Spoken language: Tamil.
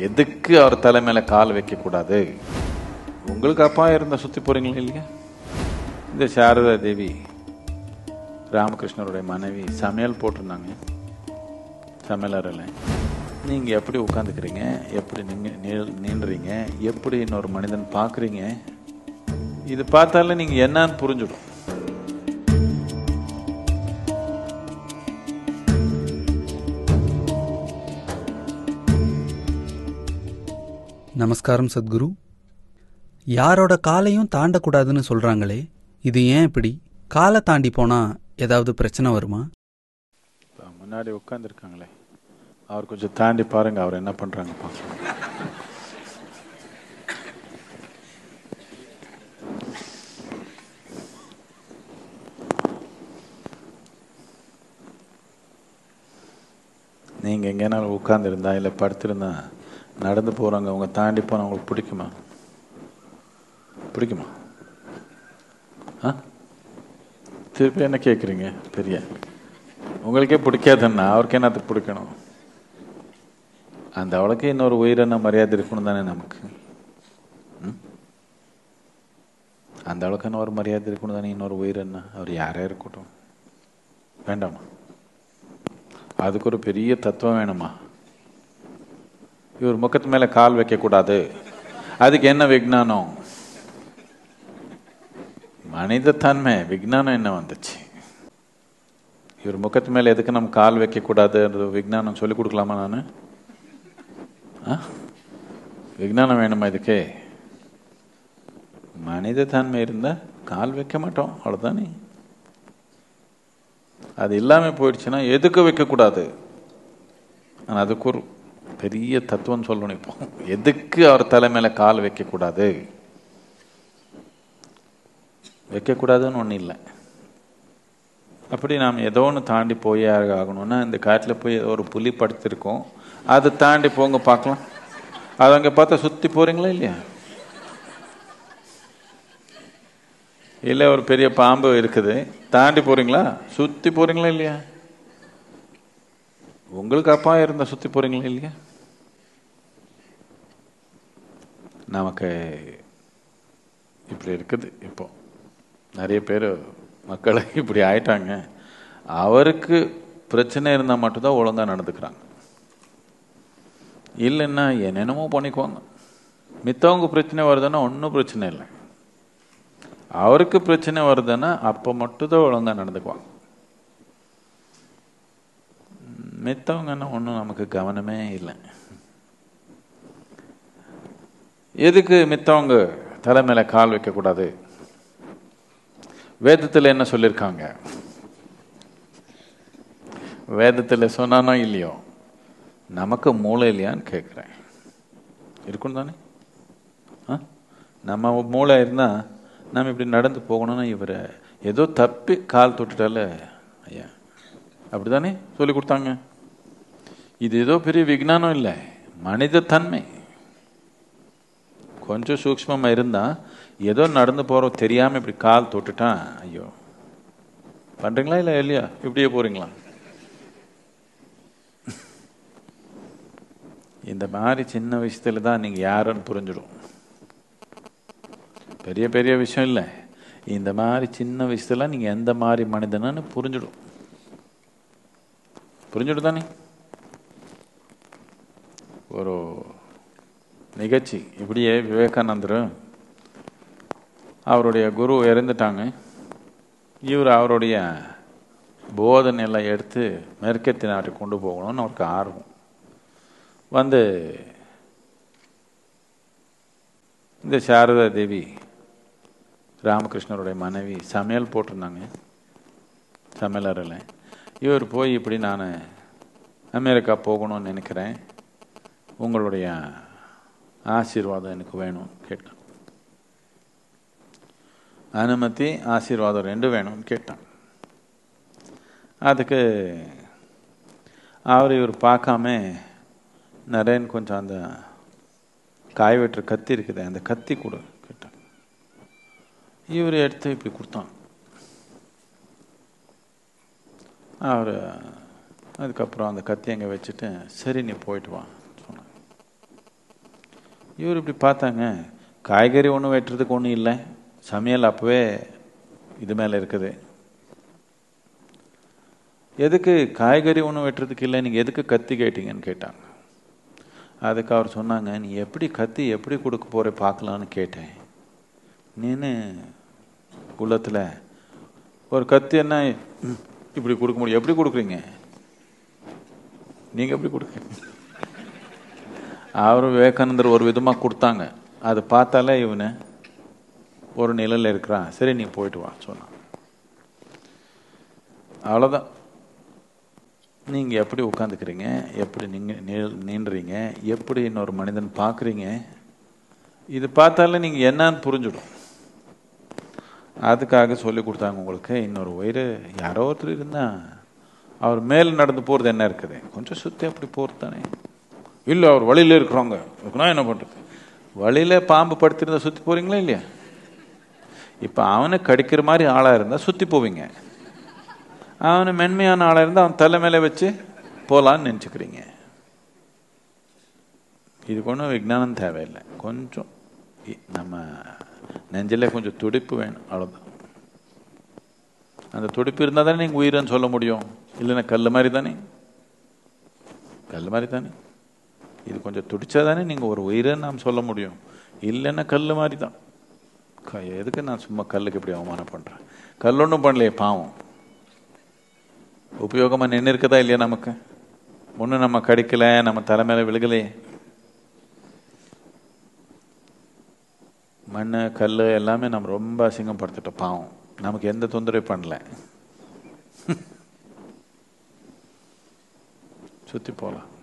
எதுக்கு அவர் தலை மேலே கால் வைக்கக்கூடாது? உங்களுக்கு அப்பா இருந்தால் சுற்றி போகிறீங்களா இல்லையா? இந்த சாரதா தேவி ராமகிருஷ்ணருடைய மனைவி சமையல் போட்டிருந்தாங்க. சமையலறையில். நீங்கள் எப்படி உட்காந்துக்கிறீங்க? எப்படி நீங்கள் நீ- நீண்டுறீங்க எப்படி இன்னொரு மனிதன் பார்க்குறீங்க? இது பார்த்தாலே நீங்கள் என்னன்னு புரிஞ்சிடும். நமஸ்காரம் சத்குரு. யாரோட காலையும் தாண்டக்கூடாதுன்னு சொல்றாங்களே இது ஏன் இப்படி? காலை தாண்டி போனா ஏதாவது பிரச்சனை வருமா? முன்னாடி உட்காந்துருக்காங்களே அவர் கொஞ்சம் தாண்டி பாருங்க அவர் என்ன பண்றாங்க பார்க்கலாம். நீங்க எங்கேனாலும் உட்காந்துருந்தா இல்லை படுத்திருந்தா நடந்து போகிறாங்க அவங்க தாண்டி போனா அவங்களுக்கு பிடிக்குமா? பிடிக்குமா? ஆ? திருப்பி என்ன கேட்குறீங்க பெரிய? உங்களுக்கே பிடிக்காதுன்னா அவருக்கு என்னத்துக்கு பிடிக்கணும்? அந்த அவளுக்கு இன்னொரு உயிரின மரியாதை இருக்கணும் தானே நமக்கு? ம்? அந்த அளவுக்கான ஒரு மரியாதை இருக்கணும் தானே இன்னொரு உயிரின அவர் யாரே இருக்கட்டும். வேண்டாமா? அதுக்கு ஒரு பெரிய தத்துவம் வேணுமா? இவர் முகத்து மேலே கால் வைக்கக்கூடாது. அதுக்கு என்ன விஞ்ஞானம் மனித தன்மை விஞ்ஞானம் என்ன வந்துச்சு? இவர் முகத்து மேலே எதுக்கு நம்ம கால் வைக்கக்கூடாதுன்ற விஜானம் விஞ்ஞானம் சொல்லி கொடுக்கலாமா நான்? விஞ்ஞானம் வேணுமா இதுக்கு? மனித தன்மை கால் வைக்க மாட்டோம். அவ்வளோதானே அது இல்லாமல் போயிடுச்சுன்னா எதுக்கு வைக்கக்கூடாது? ஆனால் அதுக்கு ஒரு பெரிய தத்துவம் சொல்லணும் இப்போ. எதுக்கு அவர் தலை மேலே கால் வைக்கக்கூடாது? வைக்கக்கூடாதுன்னு ஒன்றும் இல்லை. அப்படி நாம் ஏதோ ஒன்று தாண்டி போய் ஆகணும்னா இந்த காட்டில் போய் ஏதோ ஒரு புலி படுத்திருக்கோம். அதை தாண்டி போங்க பார்க்கலாம். அது அங்கே பார்த்தா சுற்றி போகிறீங்களா இல்லையா? இல்லை ஒரு பெரிய பாம்பு இருக்குது. தாண்டி போகிறீங்களா சுற்றி போகிறீங்களா இல்லையா? உங்களுக்கு அப்பா இருந்தால் சுற்றி போகிறீங்களா இல்லையா? நமக்கு இப்படி இருக்குது இப்போ. நிறைய பேர் மக்கள் இப்படி ஆயிட்டாங்க. அவருக்கு பிரச்சனை இருந்தால் மட்டும்தான் ஒழுங்காக நடந்துக்கிறாங்க. இல்லைன்னா என்னென்னமோ பண்ணிக்குவாங்க. மித்தவங்க பிரச்சனை வருதுன்னா ஒன்றும் பிரச்சனை இல்லை. அவருக்கு பிரச்சனை வருதுன்னா அப்போ மட்டும்தான் ஒழுங்காக நடந்துக்குவாங்க. மித்தவங்கன்னா ஒன்றும் நமக்கு கவனமே இல்லை. எதுக்கு மித்தவங்க தலை மேலே கால் வைக்கக்கூடாது? வேதத்தில் என்ன சொல்லியிருக்காங்க வேதத்தில் சொன்னானோ இல்லையோ? நமக்கு மூளை இல்லையான்னு கேட்குறேன் இருக்கும் தானே? ஆ? நம்ம மூளை இருந்தால் நம்ம இப்படி நடந்து போகணும்னா இவரை ஏதோ தப்பி கால் தொட்டுட்டால ஐயா அப்படி தானே சொல்லி கொடுத்தாங்க? இது ஏதோ பெரிய விஜானம் இல்லை மனித தன்மை கொஞ்சம் சூக்ஷ்மமா இருந்தா ஏதோ நடந்து போறோம் தெரியாம இப்படி கால் தொட்டுட்டான் ஐயோ. பண்றீங்களா இல்ல இல்லையா? இப்படியே போறீங்களா? இந்த மாதிரி சின்ன விஷயத்துல தான் நீங்க யாருன்னு புரிஞ்சிடும். பெரிய பெரிய விஷயம் இல்லை. இந்த மாதிரி சின்ன விஷயத்துல நீங்க எந்த மாதிரி மனிதனன்னு புரிஞ்சிடும். புரிஞ்சுடு தானே ஒரு நிகழ்ச்சி. இப்படியே விவேகானந்தர் அவருடைய குரு இறந்துட்டாங்க. இவர் அவருடைய போதனையெல்லாம் எடுத்து மேற்கத்திய நாட்டை கொண்டு போகணும்னு அவருக்கு ஆர்வம். வந்து இந்த சாரதா தேவி ராமகிருஷ்ணருடைய மனைவி சமையல் போட்டிருந்தாங்க. சமையலறையில். இவர் போய் இப்படி நான் அமெரிக்கா போகணும்னு நினைக்கிறேன். உங்களுடைய ஆசீர்வாதம் எனக்கு வேணும் கேட்டான். அனுமதி ஆசீர்வாதம் ரெண்டு வேணும்னு கேட்டான். அதுக்கு அவர் இவர் பார்க்காம நரேன் கொஞ்சம் அந்த காய் வெட்டுற கத்தி இருக்குது அந்த கத்தி கொடு கேட்டான். இவர் எடுத்து இப்படி கொடுத்தான். அவர் அதுக்கப்புறம் அந்த கத்தி அங்கே வச்சுட்டு சரி நீ போயிட்டு வா. இவர் இப்படி பார்த்தாங்க. காய்கறி ஒன்றும் வெட்டுறதுக்கு ஒன்றும் இல்லை. சமையல் அப்போவே இது மேலே இருக்குது. எதுக்கு காய்கறி ஒன்றும் வெட்டுறதுக்கு இல்லை? நீங்கள் எதுக்கு கத்தி கேட்டீங்கன்னு கேட்டாங்க. அதுக்கு அவர் சொன்னாங்க நீ எப்படி கத்தி எப்படி கொடுக்க போகிற பார்க்கலான்னு கேட்டேன். நீனு உள்ளத்தில் ஒரு கத்தி என்ன இப்படி கொடுக்க முடியும் எப்படி கொடுக்குறீங்க? நீங்கள் எப்படி கொடுக்குறீங்க? அவரும் விவேகானந்தர் ஒரு விதமாக கொடுத்தாங்க. அது பார்த்தாலே இவனு ஒரு நிலையில் இருக்கிறான். சரி நீ போயிட்டு வா சொன்னான். அவ்வளோதான் நீங்கள் எப்படி உட்காந்துக்கிறீங்க? எப்படி நீங்கள் நீண்டுறீங்க எப்படி இன்னொரு மனிதன் பார்க்குறீங்க? இது பார்த்தாலே நீங்கள் என்னன்னு புரிஞ்சிடும். அதுக்காக சொல்லி கொடுத்தாங்க உங்களுக்கு. இன்னொரு உயிர் யாரோ ஒருத்தர் இருந்தால் அவர் மேல் நடந்து போகிறது என்ன இருக்குது? கொஞ்சம் சுற்றி அப்படி போகிறது தானே இல்லை அவர் வழியில் இருக்கிறாங்க இருக்குன்னா என்ன பண்ணுறது வழியில் பாம்பு படுத்திருந்தா சுற்றி போகிறீங்களா இல்லையா? இப்போ அவனை கடிக்கிற மாதிரி ஆளாக இருந்தால் சுற்றி போவீங்க. அவனை மென்மையான ஆளாக இருந்தால் அவன் தலை மேலே வச்சு போகலான்னு நினச்சிக்கிறீங்க. இதுக்கு ஒன்றும் விஜானம் தேவையில்லை. கொஞ்சம் நம்ம நெஞ்சில் கொஞ்சம் துடிப்பு வேணும் அவ்வளோதான் அந்த துடிப்பு இருந்தால் தானே நீங்கள் உயிரன்னு சொல்ல முடியும். இல்லைன்னா கல் மாதிரி தானே? கல் மாதிரி தானே? இது கொஞ்சம் துடிச்சா தானே நீங்கள் ஒரு உயிரன்னு நாம் சொல்ல முடியும். இல்லைன்னா கல் மாதிரி தான் க- எதுக்கு நான் சும்மா கல்லுக்கு இப்படி அவமானம் பண்ணுறேன் கல் ஒன்றும் பண்ணலையே பாவம். உபயோகமாக நின்று இருக்குதா இல்லையா நமக்கு? ஒன்றும் நம்ம கடிக்கல நம்ம தலைமையில விழுகலையே. மண் கல் எல்லாமே நம்ம ரொம்ப அசிங்கப்படுத்திட்டோம் பாவம். நமக்கு எந்த தொந்தரவு பண்ணல. சுற்றி போகலாம்